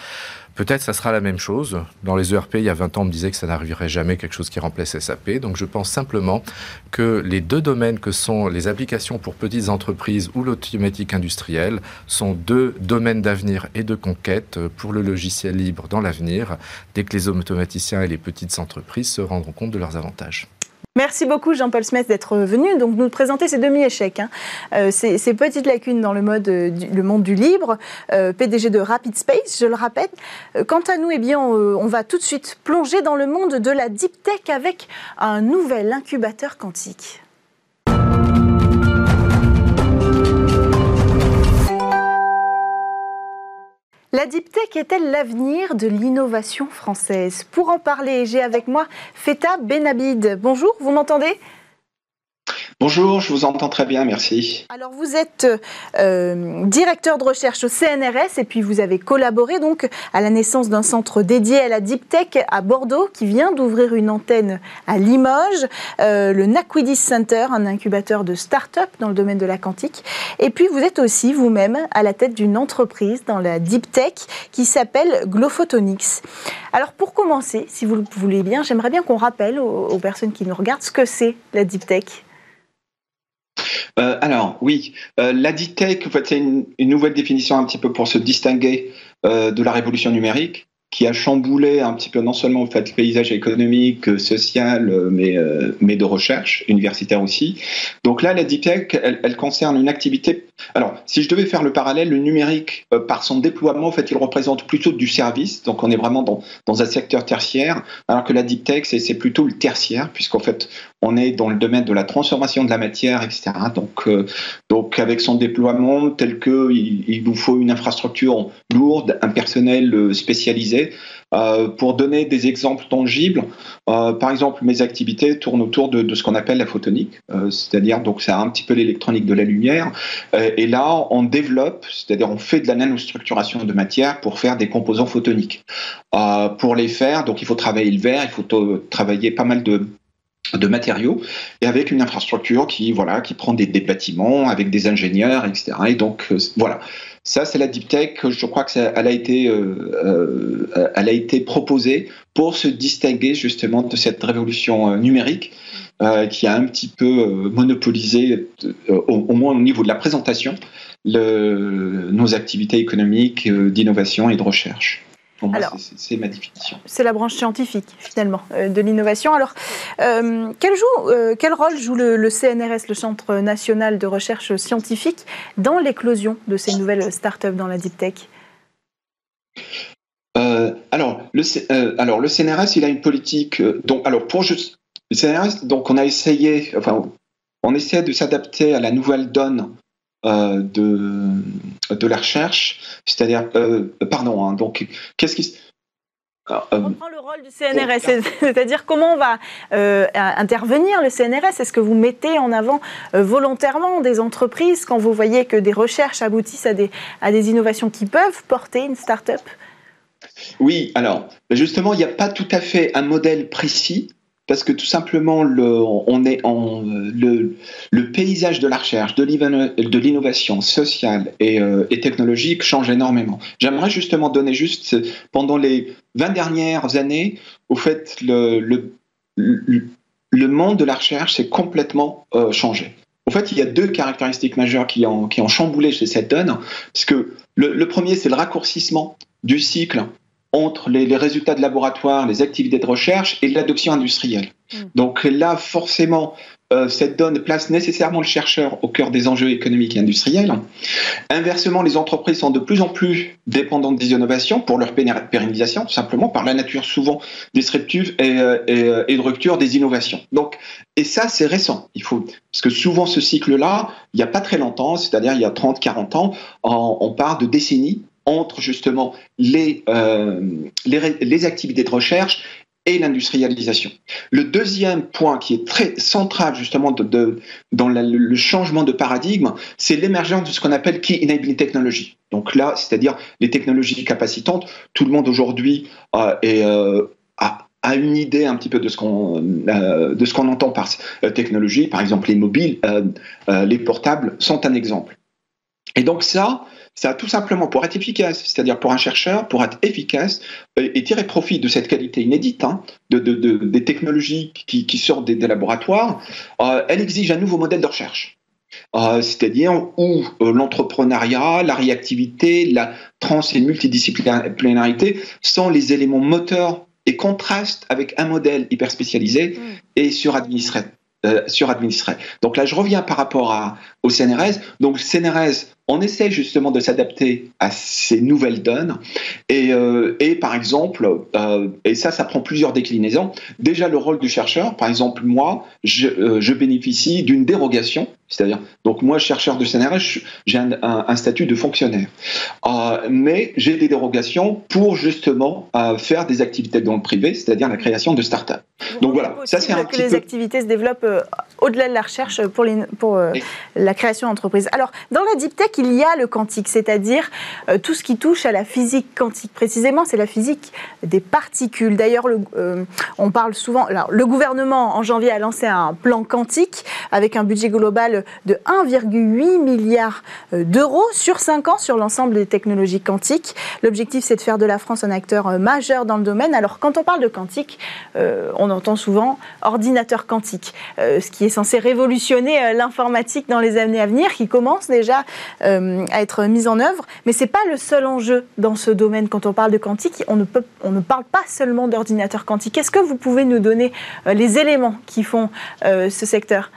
Peut-être ça sera la même chose. Dans les ERP, il y a 20 ans, on me disait que ça n'arriverait jamais quelque chose qui remplace SAP. Donc je pense simplement que les deux domaines que sont les applications pour petites entreprises ou l'automatique industrielle sont deux domaines d'avenir et de conquête pour le logiciel libre dans l'avenir, dès que les automaticiens et les petites entreprises se rendront compte de leurs avantages. Merci beaucoup Jean-Paul Smith d'être venu donc nous présenter ces demi-échecs, hein. euh, ces, petites lacunes dans le, euh, monde du libre, euh, PDG de Rapid Space, je le rappelle. quant à nous, eh bien, on va tout de suite plonger dans le monde de la deep tech avec un nouvel incubateur quantique. La deep tech est-elle l'avenir de l'innovation française? Pour en parler, j'ai avec moi Feta Benabid. Bonjour, vous m'entendez? Bonjour, je vous entends très bien, merci. Alors vous êtes euh, directeur de recherche au CNRS et puis vous avez collaboré donc à la naissance d'un centre dédié à la deep tech à Bordeaux qui vient d'ouvrir une antenne à Limoges, euh, le Naquidis Center, un incubateur de start-up dans le domaine de la quantique. Et puis vous êtes aussi vous-même à la tête d'une entreprise dans la deep tech qui s'appelle Glophotonics. Alors pour commencer, si vous le voulez bien, j'aimerais bien qu'on rappelle aux, aux personnes qui nous regardent ce que c'est la deep tech. Euh, alors oui, euh, la DITEC, en fait, c'est une, nouvelle définition un petit peu pour se distinguer euh, de la révolution numérique qui a chamboulé un petit peu non seulement le paysage économique, social, mais, de recherche, universitaire aussi. Donc là, la Deep Tech, elle, elle, concerne une activité. Alors, si je devais faire le parallèle, le numérique, par son déploiement, en fait, il représente plutôt du service. Donc, on est vraiment dans, un secteur tertiaire, alors que la Deep Tech, c'est plutôt le tertiaire, puisqu'en fait, on est dans le domaine de la transformation de la matière, etc. Donc, donc avec son déploiement tel que il, vous faut une infrastructure lourde, un personnel spécialisé, euh, pour donner des exemples tangibles, euh, par exemple, mes activités tournent autour de, ce qu'on appelle la photonique, euh, c'est-à-dire donc c'est un petit peu l'électronique de la lumière. et là, on développe, c'est-à-dire on fait de la nanostructuration de matière pour faire des composants photoniques. pour les faire, donc il faut travailler le verre, il faut travailler pas mal de de matériaux et avec une infrastructure qui voilà qui prend des, bâtiments avec des ingénieurs etc et donc voilà. Ça, c'est la deep tech. Je crois que ça, elle a été, euh, euh, proposée pour se distinguer justement de cette révolution euh, numérique euh, qui a un petit peu monopolisé, au, moins au niveau de la présentation, nos activités économiques d'innovation et de recherche c'est ma définition. C'est la branche scientifique, finalement, euh, de l'innovation. Alors, euh, quel, joue, euh, quel, rôle joue le, CNRS, le Centre national de recherche scientifique, dans l'éclosion de ces nouvelles startups dans la deep tech? Alors, le, alors, le CNRS, il a une politique. donc, alors, pour juste. Le CNRS, donc, on a essayé. Enfin, on essaie de s'adapter à la nouvelle donne euh, de, de la recherche, c'est-à-dire, euh, pardon, hein, donc qu'est-ce qui on reprend le rôle du CNRS, c'est-à-dire comment on va euh, intervenir le CNRS Est-ce que vous mettez en avant volontairement des entreprises quand vous voyez que des recherches aboutissent à des, à des innovations qui peuvent porter une start-up? Oui, alors justement, il n'y a pas tout à fait un modèle précis parce que tout simplement, le, on est le, paysage de la recherche, de l'innovation sociale et, euh, et, technologique change énormément. J'aimerais justement donner juste, pendant les 20 dernières années, au fait, le, monde de la recherche s'est complètement euh, changé. En fait, il y a deux caractéristiques majeures qui ont, qui ont chamboulé chez cette donne, puisque le, le premier, c'est le raccourcissement du cycle entre les, résultats de laboratoire, les activités de recherche et l'adoption industrielle. Mm. Donc là, forcément, euh, cette donne place nécessairement le chercheur au cœur des enjeux économiques et industriels. Inversement, les entreprises sont de plus en plus dépendantes des innovations pour leur pérennisation, tout simplement par la nature souvent disruptive et, euh, euh, et, de rupture des innovations. Donc, et ça, c'est récent. Il faut, parce que souvent, ce cycle-là, il n'y a pas très longtemps, c'est-à-dire il y a 30, 40 ans, on, on part de décennies entre justement les, euh, les, activités de recherche et l'industrialisation. Le deuxième point qui est très central justement de, dans le changement de paradigme, c'est l'émergence de ce qu'on appelle Key Enabling Technology. Donc là, c'est-à-dire les technologies capacitantes. Tout le monde aujourd'hui euh, euh, a, une idée un petit peu de ce qu'on de ce qu'on entend par technologie. Par exemple, les mobiles, les portables sont un exemple. Et donc ça, ça tout simplement pour être efficace, c'est-à-dire pour un chercheur, pour être efficace et, tirer profit de cette qualité inédite, hein, de, de, de, des technologies qui, qui sortent des, des laboratoires, euh, elle exige un nouveau modèle de recherche. Euh, c'est-à-dire où euh, l'entrepreneuriat, la réactivité, la trans et multidisciplinarité sont les éléments moteurs et contrastent avec un modèle hyper spécialisé mmh. et suradministré. Euh, suradministré. Donc là, je reviens par rapport à, au CNRS. Donc CNRS on essaie justement de s'adapter à ces nouvelles donnes. Et, euh, par exemple, euh, et ça, ça prend plusieurs déclinaisons. Déjà, le rôle du chercheur, par exemple, moi, je, euh, je bénéficie d'une dérogation. C'est-à-dire, donc moi, chercheur de CNRS, j'ai un, un, un, statut de fonctionnaire. Euh, mais j'ai des dérogations pour justement euh, faire des activités dans le privé, c'est-à-dire la création de start-up. Donc voilà, ça c'est un que les activités se développent au-delà de la recherche pour, les, pour la création d'entreprises. Alors, dans la deep tech, il y a le quantique, c'est-à-dire tout ce qui touche à la physique quantique. Précisément, c'est la physique des particules. D'ailleurs, on parle souvent. Alors, le gouvernement, en janvier, a lancé un plan quantique avec un budget global de 1,8 milliard d'euros sur 5 ans sur l'ensemble des technologies quantiques. L'objectif, c'est de faire de la France un acteur euh, majeur dans le domaine. Alors, quand on parle de quantique, euh, on entend souvent ordinateur quantique, euh, ce qui est censé révolutionner l'informatique dans les années à venir, qui commence déjà à être mise en œuvre. Mais ce n'est pas le seul enjeu dans ce domaine. Quand on parle de quantique, on ne, on ne parle pas seulement d'ordinateur quantique. Est-ce que vous pouvez nous donner les éléments qui font ce secteur?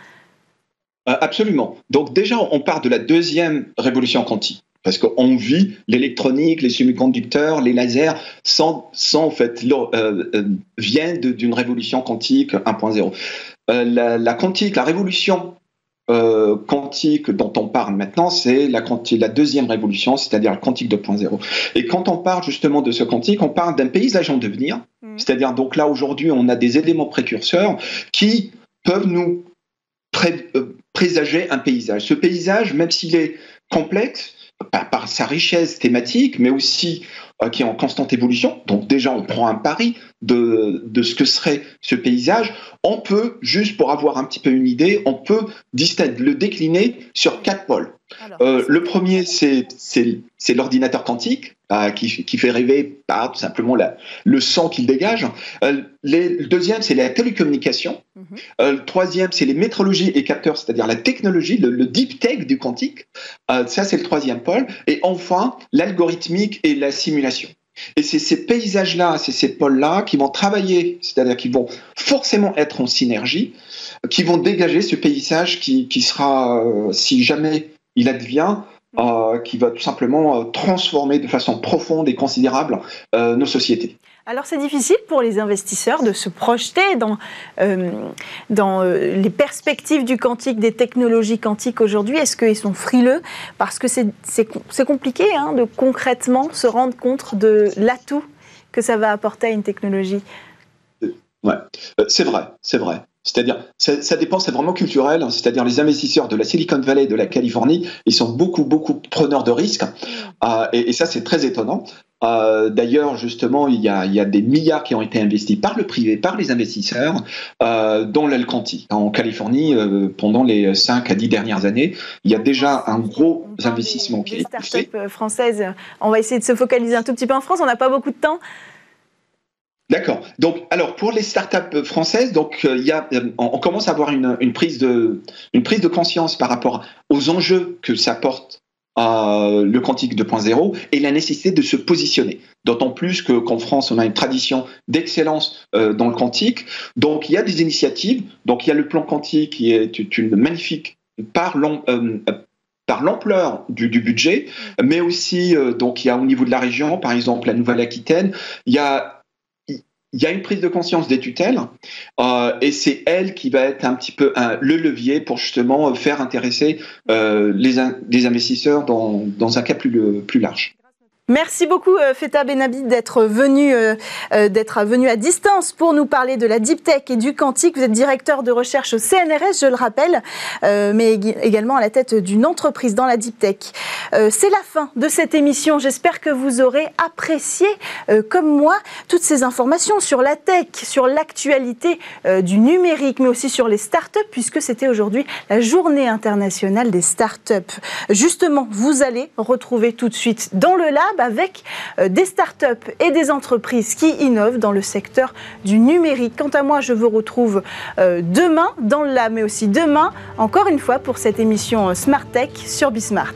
Absolument. Donc déjà, on part de la deuxième révolution quantique. Parce qu'on vit l'électronique, les semi-conducteurs, les lasers, sans, en fait, euh, euh, viennent d'une révolution quantique 1.0. Euh, la, quantique, la révolution quantique dont on parle maintenant, c'est la, la deuxième révolution, c'est-à-dire la quantique 2.0. Et quand on parle justement de ce quantique, on parle d'un paysage en devenir, mmh. c'est-à-dire donc là aujourd'hui on a des éléments précurseurs qui peuvent nous présager un paysage. Ce paysage, même s'il est complexe, par, sa richesse thématique, mais aussi euh, qui est en constante évolution. Donc déjà, on prend un pari de, de, ce que serait ce paysage. On peut, juste pour avoir un petit peu une idée, on peut le décliner sur quatre pôles. Euh, le premier, c'est l'ordinateur quantique, euh, qui, qui, fait rêver par tout simplement la, le son qu'il dégage. Euh, les, le deuxième, c'est la télécommunication. Mhm. Le troisième, c'est les métrologies et capteurs, c'est-à-dire la technologie, le, le, deep tech du quantique. Ça, c'est le troisième pôle. Et enfin, l'algorithmique et la simulation. Et c'est ces paysages-là, c'est ces pôles-là qui vont travailler, c'est-à-dire qui vont forcément être en synergie, qui vont dégager ce paysage qui, qui sera, si jamais il advient, euh, qui va tout simplement euh, transformer de façon profonde et considérable euh, nos sociétés. Alors c'est difficile pour les investisseurs de se projeter dans, dans les perspectives du quantique, des technologies quantiques aujourd'hui. Est-ce qu'ils sont frileux? Parce que c'est compliqué hein, de concrètement se rendre compte de l'atout que ça va apporter à une technologie. Ouais, c'est vrai, c'est vrai. C'est-à-dire, ça, dépend, c'est vraiment culturel. Hein. C'est-à-dire, les investisseurs de la Silicon Valley, de la Californie, ils sont beaucoup, beaucoup preneurs de risques. Euh, et, ça, c'est très étonnant. Euh, d'ailleurs, justement, il y, a, des milliards qui ont été investis par le privé, par les investisseurs, euh, dans l'Alcanti, en Californie, pendant les 5 à 10 dernières années. Il y a déjà un gros investissement qui est fait. françaises, on va essayer de se focaliser un tout petit peu en France. On n'a pas beaucoup de temps. D'accord. Donc, alors pour les startups françaises, donc euh, il y a, euh, on commence à avoir une, prise de conscience par rapport aux enjeux que ça porte euh, le quantique 2.0 et la nécessité de se positionner. D'autant plus que qu'en France, on a une tradition d'excellence dans le quantique. Donc, il y a des initiatives. Donc, il y a le plan quantique qui est une magnifique par par l'ampleur du, du, budget, mais aussi donc il y a au niveau de la région, par exemple la Nouvelle-Aquitaine, il y a il y a une prise de conscience des tutelles euh, et c'est elle qui va être un petit peu le levier pour justement faire intéresser euh, les, investisseurs dans, un cas plus large. Merci beaucoup euh, Feta Benabi d'être venu, euh, euh, d'être venu à distance pour nous parler de la deep tech et du quantique. Vous êtes directeur de recherche au CNRS, je le rappelle, mais également à la tête d'une entreprise dans la deep tech. C'est la fin de cette émission. J'espère que vous aurez apprécié, comme moi, toutes ces informations sur la tech, sur l'actualité du numérique, mais aussi sur les startups, puisque c'était aujourd'hui la journée internationale des startups. Justement, vous allez retrouver tout de suite dans le lab avec euh, des startups et des entreprises qui innovent dans le secteur du numérique. Quant à moi, je vous retrouve euh, demain dans le mais aussi demain, encore une fois, pour cette émission euh, Smart Tech sur Bismart.